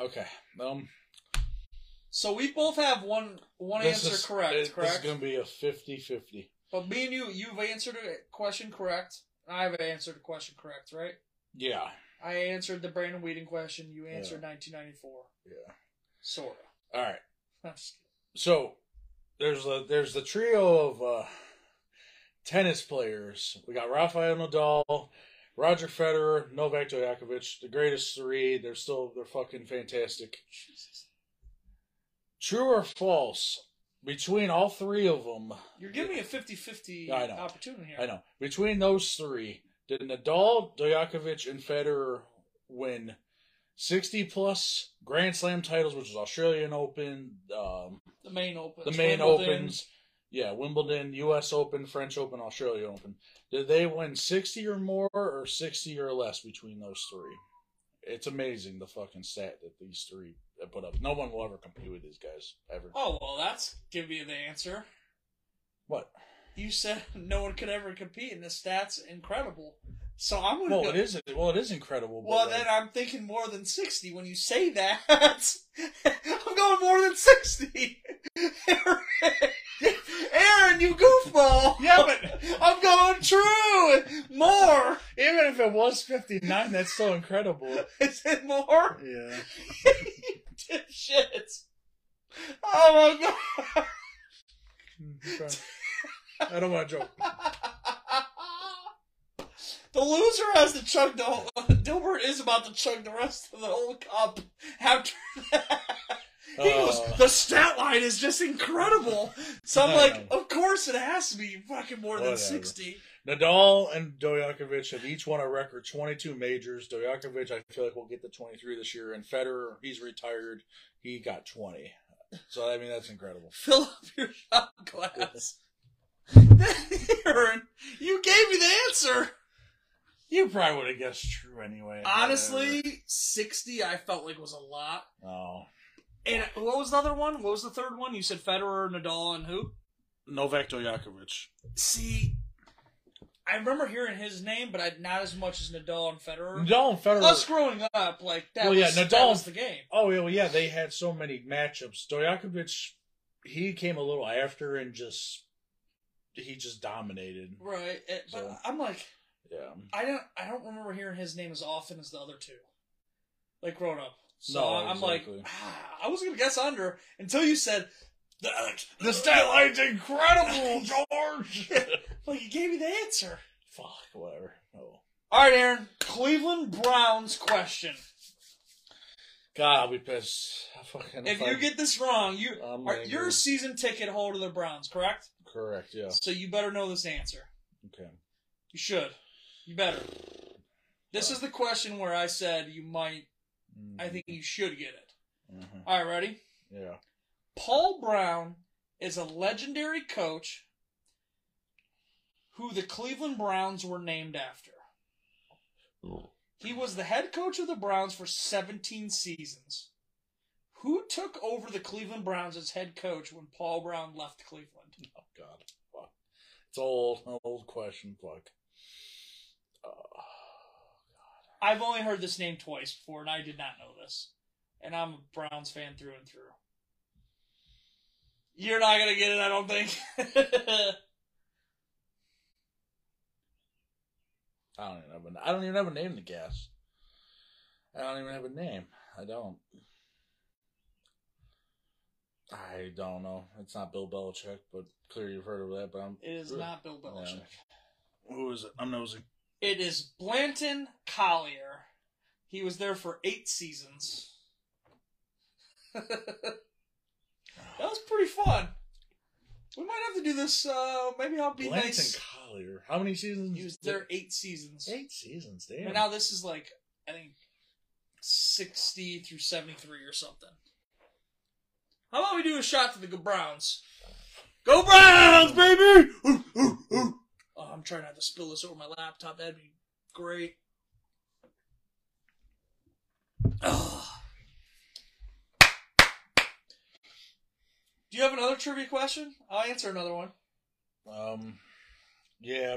okay. Um, So we both have one one answer is- correct, it- This is going to be a 50-50. But me and you, you've answered a question correct. I've answered a question correct, right? Yeah. I answered the Brandon Weeden question. You answered 1994. Yeah. Sorta. All right. So there's the there's the trio of uh, tennis players. We got Rafael Nadal, Roger Federer, Novak Djokovic, the greatest three. They're still they're fucking fantastic. Jesus. True or false? Between all three of them, You're giving me a 50-50 I know. opportunity here. I know. Between those three, did Nadal, Djokovic, and Federer win 60 plus Grand Slam titles, which is Australian Open, um, The main open. the main opens. Yeah, Wimbledon, U.S. Open, French Open, Australia Open. Did they win 60 or more or 60 or less between those three? It's amazing the fucking stat that these three put up. No one will ever compete with these guys, ever. Oh, well, that's give you the answer. What? You said no one could ever compete, and the stats incredible. So I'm gonna Well, go. it is. Well, it is incredible. but, Well, like, then I'm thinking more than 60 when you say that. I'm going more than 60. Aaron, you goofball. Yeah, but- I'm going true. More. even if it was 59, that's still incredible. Is it more? Yeah. Shit. Oh my god. I don't want to joke. The loser has to chug the whole. Dilbert is about to chug the rest of the whole cup after that. He goes, Uh. the stat line is just incredible. So I'm like, of course it has to be fucking more than 60. Nadal and Djokovic have each won a record 22 majors. Djokovic, I feel like, will get the 23 this year. And Federer, he's retired. He got 20. So, I mean, that's incredible. Fill up your shot glass. Aaron, you gave me the answer. You probably would have guessed true anyway. Honestly, 60 I felt like was a lot. Oh. And what was the other one? What was the third one? You said Federer, Nadal, and who? Novak Djokovic. See, I remember hearing his name, but I, not as much as Nadal and Federer. Nadal and Federer. Us growing up, like that, Well, was, yeah, that Nadal- was the game. Oh, yeah, well, yeah, they had so many matchups. Djokovic, he came a little after and just, he just dominated. Right, it- but I'm like, Yeah. I don't, I don't remember hearing his name as often as the other two, like growing up. So No, I'm like, ah, I was gonna guess under until you said the, The stat line's incredible, George! Like you gave me the answer. Fuck, whatever. Oh. All right, Aaron. Cleveland Browns question. God, I'll be pissed. Fucking, If I- you get this wrong, you I'm are angry. you're a season ticket holder of the Browns, correct? Correct, yeah. So you better know this answer. Okay. You should. You better. This is the question where I said you might. I think you should get it. hmm All right, ready? Yeah. Paul Brown is a legendary coach who the Cleveland Browns were named after. He was the head coach of the Browns for 17 seasons. Who took over the Cleveland Browns as head coach when Paul Brown left Cleveland? Oh, God. Fuck. It's old. An old question. Fuck. Oh, God. I've only heard this name twice before, and I did not know this. And I'm a Browns fan through and through. You're not going to get it, I don't think. I don't even have a. I don't even have a name to guess. I don't even have a name. I don't. I don't know. It's not Bill Belichick, but clearly you've heard of that. But I'm. It is not Bill Belichick. Who is it? I'm nosing. It is Blanton Collier. He was there for eight seasons. that was pretty fun. We might have to do this. Uh, maybe I'll be Blanton nice. Collier. How many seasons? He was there eight seasons. Eight seasons. Damn. And now this is like I think sixty through seventy three or something. How about we do a shot to the Go Browns? Go Browns, baby! Ooh, ooh, ooh. Oh, I'm trying not to spill this over my laptop. That'd be great. Ugh. Do you have another trivia question? I'll answer another one. Um. Yeah.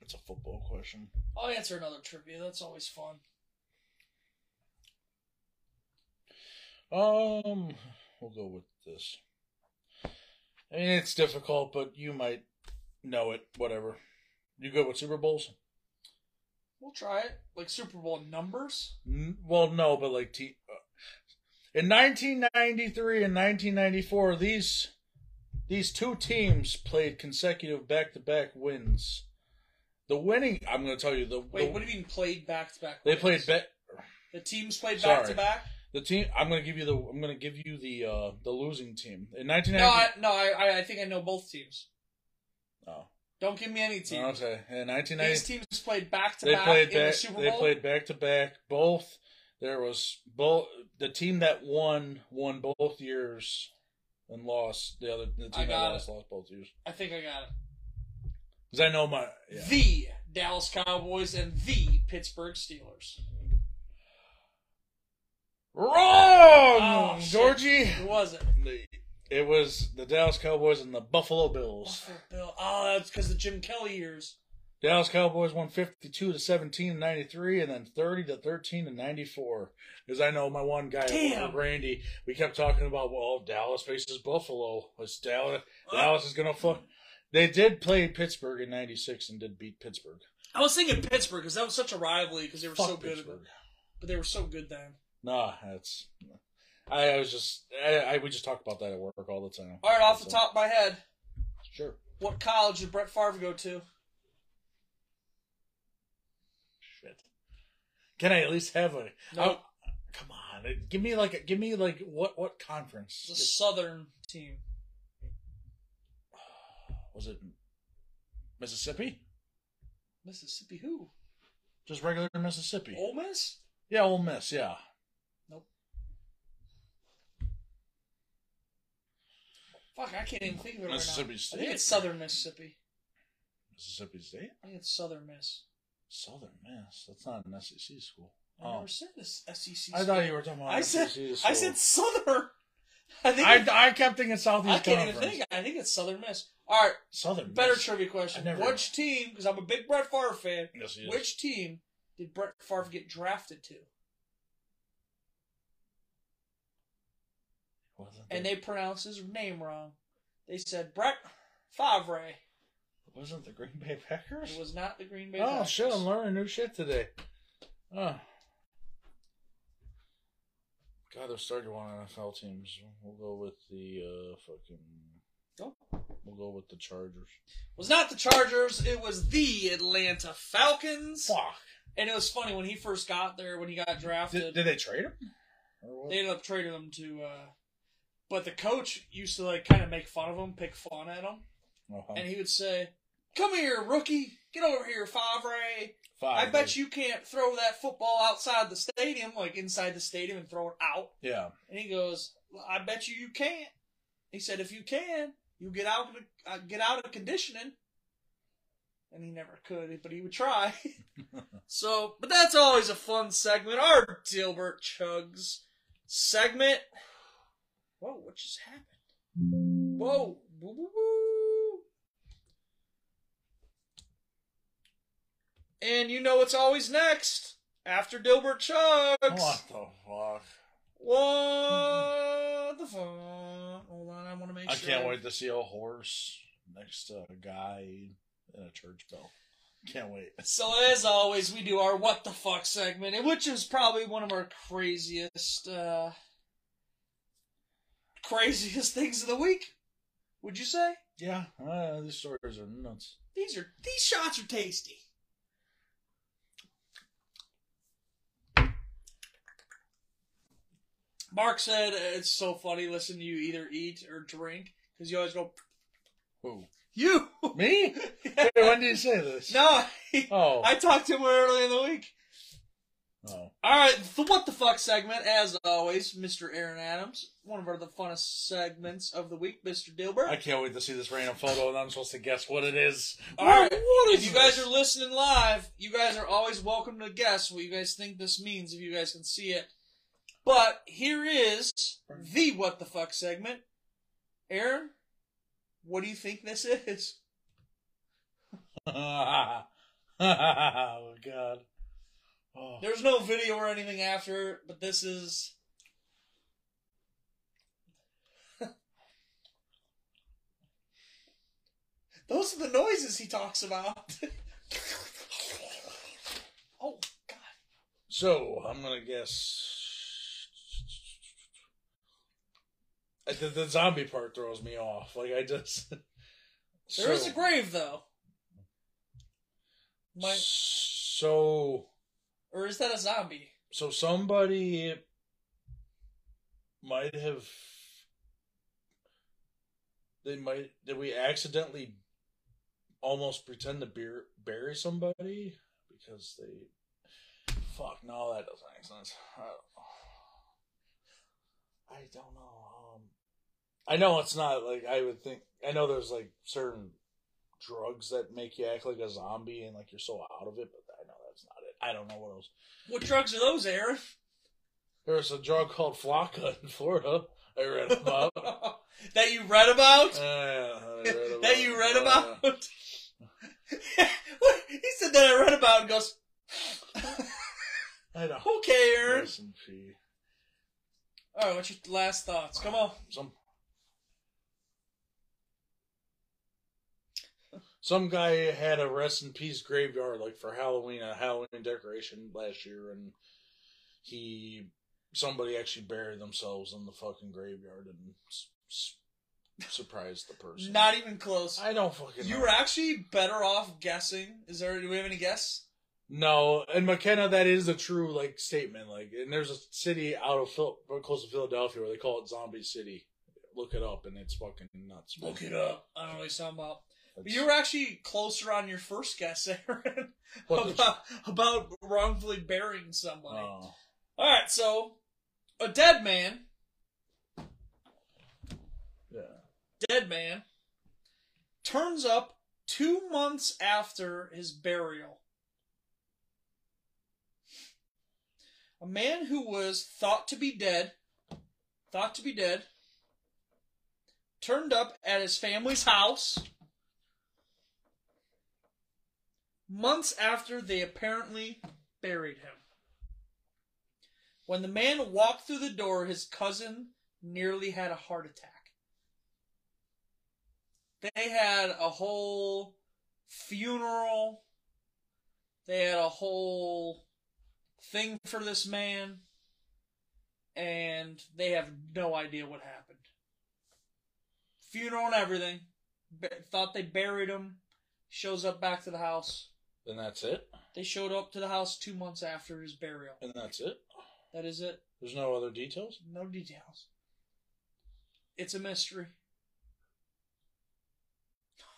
It's a football question. I'll answer another trivia. That's always fun. Um, we'll go with this. I mean, it's difficult, but you might know it. Whatever. You go with Super Bowls? We'll try it. Like Super Bowl numbers. N- Well, no, but like uh, in 1993 and 1994, these these two teams played consecutive back-to-back wins. The winning, I'm going to tell you the Wait, the- what do you mean played back to back? they played back. The teams played Sorry. back to back. The team. I'm going to give you the. I'm going to give you the uh the losing team in No, 1990. I, no, I, I think I know both teams. oh, Don't give me any team. okay. In 1990, These 1990, teams played back to they back played in the back. Super They played back to back. Both. There was both. The team that won won both years, and lost the other. The team that lost lost both years. I think I got it. Because I know my. Yeah. The Dallas Cowboys and the Pittsburgh Steelers. Wrong, Oh. Georgie. Who was it? The- It was the Dallas Cowboys and the Buffalo Bills. Buffalo Bill. Oh, that's because the Jim Kelly years. Dallas Cowboys won 52 to 17 in 93 and then 30 to 13 in 94. Because I know my one guy, Damn. Randy, we kept talking about, well, Dallas faces Buffalo. Was Dallas, Dallas is going to fuck. They did play Pittsburgh in 96 and did beat Pittsburgh. I was thinking Pittsburgh because that was such a rivalry because they were Fuck so good. Pittsburgh. But they were so good then. Nah, that's. I, I was just. I, I We just talk about that at work all the time. All right, off the top of my head, Sure. what college did Brett Favre go to? Can I at least have a. No, Oh, come on. Uh, give me like. a- Give me like. What, what conference? the Southern team. Was it Mississippi? Mississippi who? Just regular Mississippi. Ole Miss? Yeah, Ole Miss. Yeah. Nope. Fuck, I can't even think of it right now. Mississippi I State. think it's Southern Mississippi. Mississippi State. I think it's Southern Miss. Southern Miss. That's not an SEC school. I Oh. never said this SEC. I thought you were talking about. I said. SEC I said Southern. I think. I, I kept thinking Southeast I can't even think. I think it's Southern Miss. All right, Southern better Miss. trivia question. Which team? Because I'm a big Brett Favre fan. Yes, he is. Which team did Brett Favre get drafted to? Wasn't And they pronounced his name wrong. They said Brett Favre. Wasn't the Green Bay Packers? It was not the Green Bay. oh Packers. shit! I'm learning new shit today. Oh. God, there's 31 NFL teams. We'll go with the uh, fucking. Oh. We'll go with the Chargers. It was not the Chargers. It was the Atlanta Falcons. Fuck. And it was funny when he first got there, when he got drafted. Did, did they trade him? They ended up trading him to. uh But the coach used to like kind of make fun of him, pick fun at him, Uh-huh. and he would say, "Come here, rookie. Get over here, Favre. Five. I bet you can't throw that football outside the stadium, like inside the stadium, and throw it out." Yeah. And he goes, "I bet you you can't." He said, "If you can, you get out of uh, get out of conditioning." And he never could, but he would try. so, but that's always a fun segment. Our Dilbert Chugs segment. Whoa, what just happened? Whoa. Woo, woo, woo. And you know what's always next after Dilbert Chugs. What the fuck? What the fuck? Hold on, I want to make I sure. I can't wait to see a horse next to a guy in a church bell. Can't wait. So as always, we do our what the fuck segment, which is probably one of our craziest, uh, craziest things of the week. Would you say? Yeah, uh, these stories are nuts. These are these shots are tasty. Mark said it's so funny listening to you either eat or drink because you always go Who? you. Me? Wait, when did you say this? no, Oh. I talked to him early in the week. oh. All right, the what the fuck segment, as always, Mr. Aaron Adams, one of our the funnest segments of the week, Mr. Dilbert. I can't wait to see this random photo, and I'm supposed to guess what it is. All What- right, what if is you guys this? are listening live, you guys are always welcome to guess what you guys think this means if you guys can see it. But here is the what the fuck segment. Aaron, what do you think this is? oh God. Oh. There's no video or anything after, but this is. Those are the noises he talks about. oh, God. So I'm gonna guess. The, the zombie part throws me off. Like I just. There is So- a grave, though. My, So or is that a zombie? so somebody might have. They might. Did we accidentally almost pretend to bur- bury somebody because they? Fuck no, that doesn't make sense. I don't know. I know. It's not like I would think. I know there's like certain drugs that make you act like a zombie and like you're so out of it, but I know that's not it. I don't know what else. What drugs are those, Aaron? There's a drug called Flakka in Florida. I read about. that you read about? Uh, I read about- that you read uh, about? What? he said that I read about and goes, I Aaron. Listen, P. All right, what's your last thoughts? Come on. Some some guy had a rest in peace graveyard like for Halloween, a Halloween decoration last year, and he somebody actually buried themselves in the fucking graveyard and s- surprised the person. Not even close. I don't fucking. Know. You know. were actually better off guessing. Is there? Do we have any guess? No, and McKenna, that is a true like statement. Like, and there's a city out of Phil, close to Philadelphia where they call it Zombie City. Look it up, and it's fucking nuts. Look it up. I don't know what he's talking about. It's- you were actually closer on your first guess, Aaron, about, about wrongfully burying somebody. Oh. All right, so a dead man, yeah. dead man, turns up two months after his burial. A man who was thought to be dead, thought to be dead, turned up at his family's house months after they apparently buried him. When the man walked through the door, his cousin nearly had a heart attack. They had a whole funeral. They had a whole thing for this man. And they have no idea what happened. Funeral and everything. Thought they buried him. Shows up back to the house. Then that's it. They showed up to the house two months after his burial. And that's it. That is it. There's no other details. No details. It's a mystery.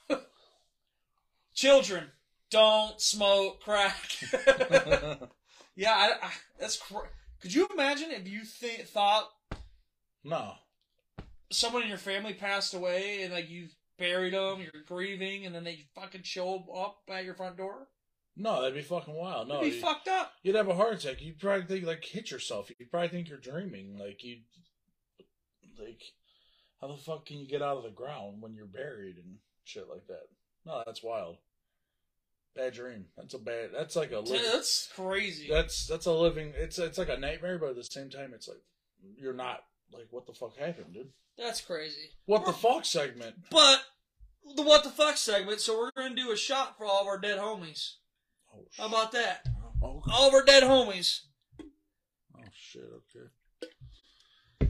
Children, don't smoke crack. yeah, I, I, that's cr- could you imagine if you th- thought no. someone in your family passed away and like you buried them, you're grieving, and then they fucking show up at your front door? No, that'd be fucking wild. No, It'd be you, fucked up. You'd have a heart attack. You'd probably think like hit yourself. You'd probably think you're dreaming. Like you, like how the fuck can you get out of the ground when you're buried and shit like that? No, that's wild. Bad dream. That's a bad. That's like a. Living, that's crazy. that's that's a living. It's it's like a nightmare, but at the same time, it's like you're not like what the fuck happened, dude. That's crazy. What the fuck segment? But the what the fuck segment, so we're gonna do a shot for all of our dead homies. Oh, How about that? Oh, All of our dead homies. oh shit. Okay.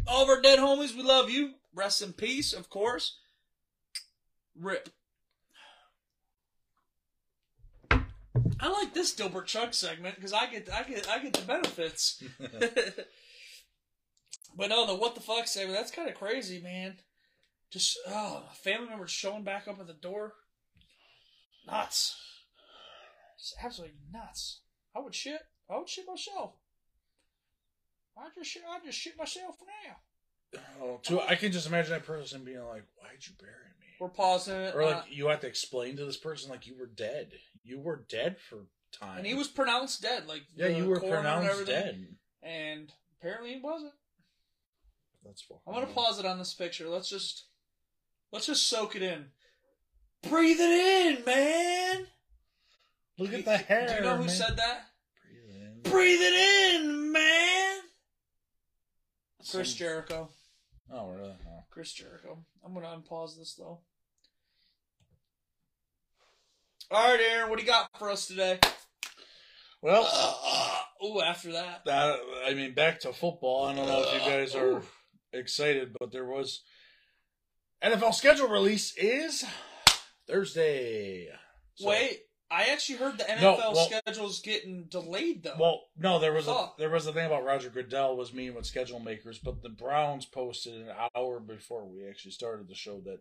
All of our dead homies, we love you. Rest in peace, of course. Rip. I like this Dilbert Chuck segment because I get I get I get the benefits. but no, the what the fuck segment that's kind of crazy, man. Just oh, a family member showing back up at the door. Nuts. It's absolutely nuts. I would shit. I would shit myself. I just shit. I just shit myself now. Oh, too, I can just imagine that person being like, "Why'd you bury me?" We're pausing it. Or like uh, you have to explain to this person like you were dead. You were dead for time. and he was pronounced dead. Like yeah, you were coroner and pronounced dead. and apparently he wasn't. That's fucking. I'm gonna pause it on this picture. Let's just let's just soak it in. Breathe it in, man. Look at the hair. Do you know who man. said that? Breathe in. Breathe it in, man. Chris Jericho. Oh, really? Oh. Chris Jericho. I'm gonna unpause this though. All right, Aaron, what do you got for us today? Well, oh, after that. that, I mean, back to football. I don't know if you uh, guys are Ooh. excited, but there was NFL schedule release is Thursday. So- Wait, I actually heard the NFL No, well- schedule's getting delayed though. Well, no, there was a there was a thing about Roger Goodell was meeting with schedule makers, but the Browns posted an hour before we actually started the show that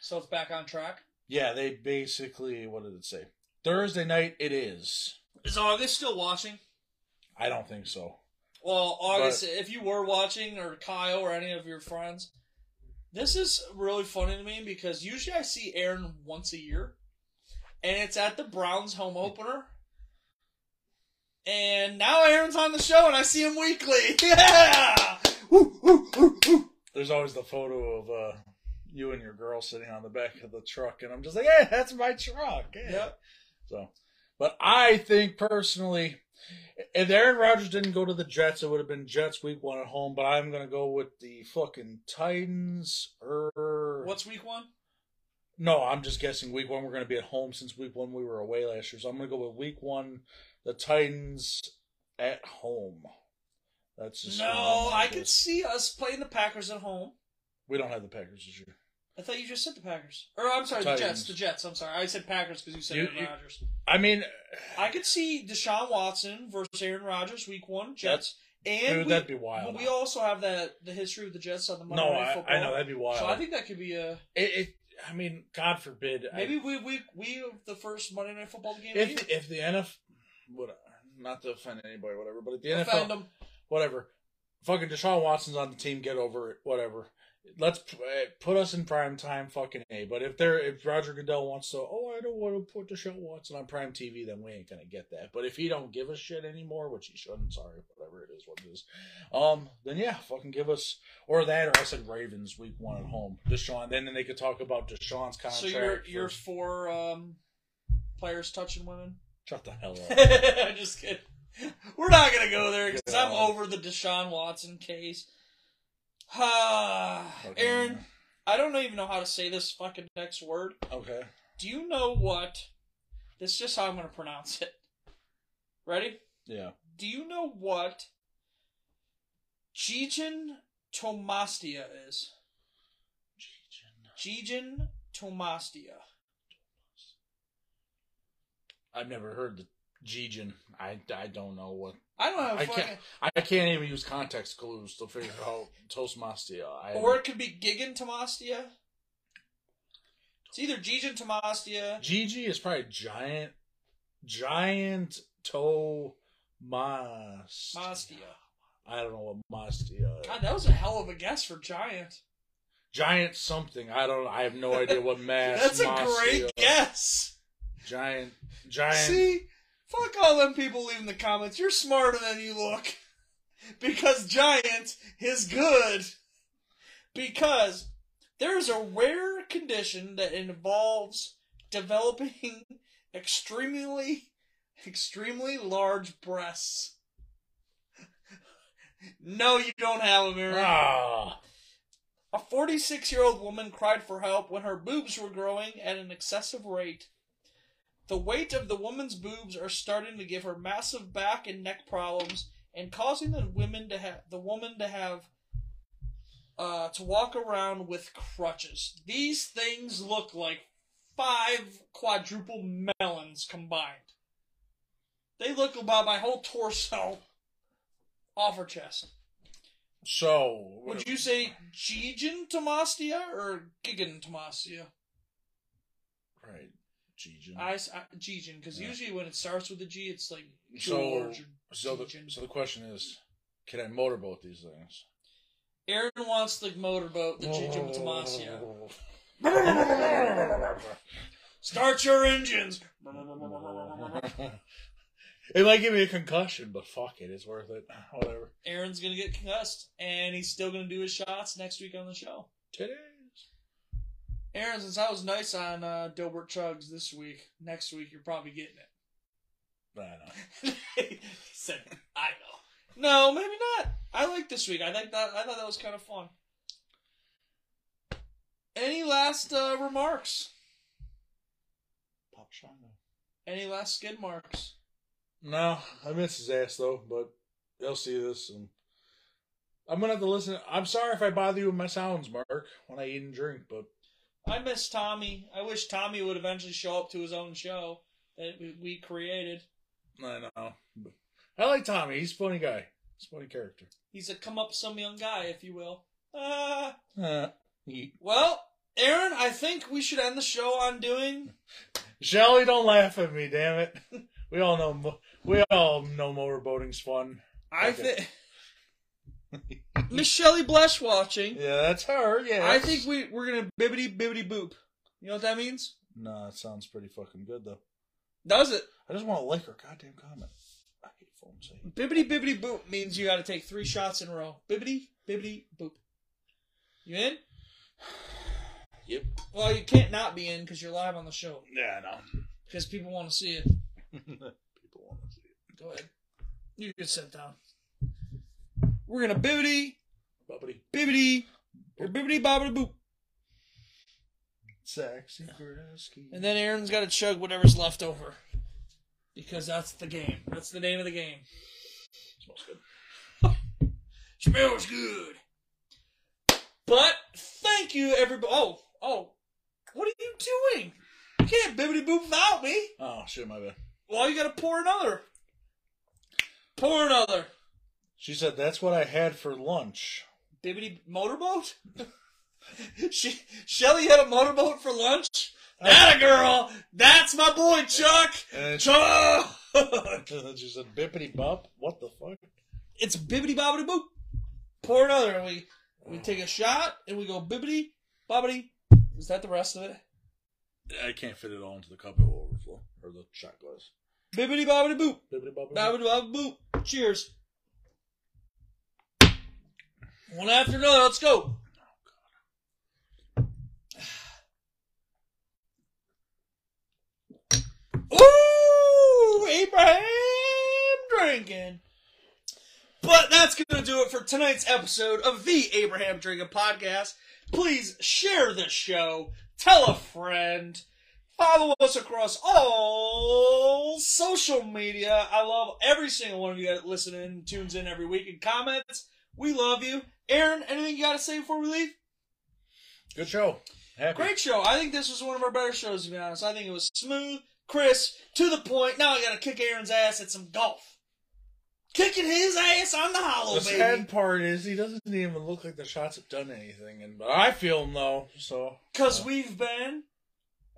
so it's back on track. yeah, they basically what did it say? Thursday night it is. Is August still watching? I don't think so. Well, August, if you were watching, or Kyle, or any of your friends, this is really funny to me because usually I see Aaron once a year, and it's at the Browns home opener. And now Aaron's on the show, and I see him weekly. Yeah! Woo, woo, woo, woo. There's always the photo of uh you and your girl sitting on the back of the truck, and I'm just like, yeah, that's my truck. Yeah. Yep. So, but I think personally, if Aaron Rodgers didn't go to the Jets, it would have been Jets week one at home. But I'm gonna go with the fucking Titans. Or What's week one? No, I'm just guessing week one we're gonna be at home since week one we were away last year. So I'm gonna go with week one, the Titans at home. That's just No, I could see us playing the Packers at home. We don't have the Packers this year. I thought you just said the Packers. Or I'm sorry, the Jets. The Jets. I'm sorry. I said Packers because you said You- Aaron Rodgers. I mean, I could see Deshaun Watson versus Aaron Rodgers week one, Jets. And dude, we, that'd be wild. but we also have that the history of the Jets on the Monday no, Night I, Football. I know that'd be wild. So I think that could be a it, it. I mean, God forbid. I- maybe we we we the first Monday Night Football game. of the if if the NFL, what, not to offend anybody, whatever, but if the NFL, whatever, fucking Deshaun Watson's on the team, get over it, whatever. Let's eh, put us in prime time, fucking a. But if they're if Roger Goodell wants to, oh, I don't want to put Deshaun Watson on prime TV, then we ain't gonna get that. But if he don't give a shit anymore, which he shouldn't, sorry, whatever it is, what it is, um, then yeah, fucking give us or that, or I said Ravens week one at home, Deshaun. Then then they could talk about Deshaun's contract. So you're you're for um, players touching women. shut the hell up. I'm just kidding. We're not gonna go there because I'm over the Deshaun Watson case. Aaron, I don't even know how to say this fucking next word. Okay. Do you know what? This is just how I'm gonna pronounce it. Ready? Yeah. Do you know what Gigan Tomastia is? Gigan Tomastia. I've never heard the Gigan. I, I don't know what. I don't have I fucking. can't. I can't even use context clues to figure out Toastmastia. I, Or it could be Gigan Tomastia. It's either Gigan Tomastia. Gigi is probably giant, giant toe mas. Mastia. I don't know what mastia. is. God, that was a hell of a guess for Giant. Giant something. I don't. I have no idea what mass. That's a great guess. Giant. Giant. See, fuck all them people leaving the comments. You're smarter than you look. Because Giant is good. Because there's a rare condition that involves developing extremely, extremely large breasts. No, you don't have them, Aaron. Ah. A 46 year old woman cried for help when her boobs were growing at an excessive rate. The weight of the woman's boobs are starting to give her massive back and neck problems and causing the women to have the woman to have uh, to walk around with crutches. These things look like five quadruple melons combined. They look about my whole torso off her chest. So, Would you say Gigan gigantomastia or gigantomastia? right, Gigan. I, s- I gigan because Yeah. usually when it starts with a G, it's like So, George or so the so the question is, can I motorboat these things? Aaron wants the motorboat, the gigantomastia. Start your engines. it might give me a concussion, but fuck it, it's worth it. Whatever. Aaron's gonna get concussed, and he's still gonna do his shots next week on the show. Titties. Aaron, since I was nice on uh, Dilbert Chugs this week, next week you're probably getting it. I know. he said, "I know." No, maybe not. I like this week. I think that. I thought that was kind of fun. Any last uh, remarks? Pop Shango. Any last skid marks? No, I miss his ass though, but they'll see this and I'm gonna have to listen. I'm sorry if I bother you with my sounds, Mark, when I eat and drink, but I miss Tommy. I wish Tommy would eventually show up to his own show that we- created. I know. I like Tommy. He's a funny guy. He's a funny character. He's a come up some young guy, if you will. Uh, Uh, he- well, Aaron, I think we should end the show on doing Shelly, don't laugh at me, damn it. We all know we all know motorboating's fun. I Okay. think Miss Shelley Blesh watching. Yeah, that's her. Yeah. I think we we're gonna bibbity bibbity boop. You know what that means? Nah, it sounds pretty fucking good though. Does it? I just want to like her goddamn comment. I hate phone saying. Bibbity bibbity boop means you got to take three shots in a row. Bibbity bibbity boop. You in? Yep. Well, you can't not be in because you're live on the show. Yeah, I know. Because people want to see it. People want to see it. Go ahead. You can sit down. We're gonna bibbity Bubbly. bibbity or bibbity bobbity boop, Sexy Gresky. and then Aaron's got to chug whatever's left over. Because that's the game. That's the name of the game. smells good. Smells good. But thank you, everybody. Oh, oh, what are you doing? You can't bibbity boop without me. Oh shit, my bad. Well, you got to pour another. Pour another. She said that's what I had for lunch. Bibbity motorboat. she Shelly had a motorboat for lunch. That a girl. That's my boy Chuck. And she, Chuck. she said bippity bop. What the fuck? it's bibbity bobbity boop. Pour another, and we we take a shot, and we go bibbity bobbity. Is that the rest of it? I can't fit it all into the cup. It will overflow or the shot glass. Bibbity bobbity boop. Bippity bop. Bobbity bobbity boop. Cheers. One after another. Let's go. Ooh, Abraham drinking. But that's going to do it for tonight's episode of the Abraham Drinking Podcast. Please share this show, tell a friend, follow us across all social media. I love every single one of you that listen in, tunes in every week, and comments. We love you. Aaron, anything you got to say before we leave? Good show. Happy. Great show. I think this was one of our better shows, to be honest. I think it was smooth, crisp, to the point. Now I got to kick Aaron's ass at some golf. Kicking his ass on the hollow, The baby. sad part is he doesn't even look like the shots have done anything, and but I feel him though. So Because we've been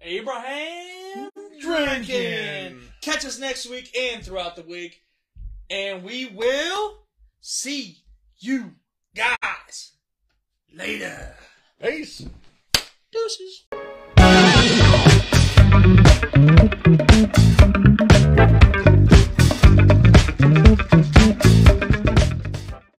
Abraham drinking. Drinking. Catch us next week and throughout the week. And we will see you Guys, later. Peace. Deuces.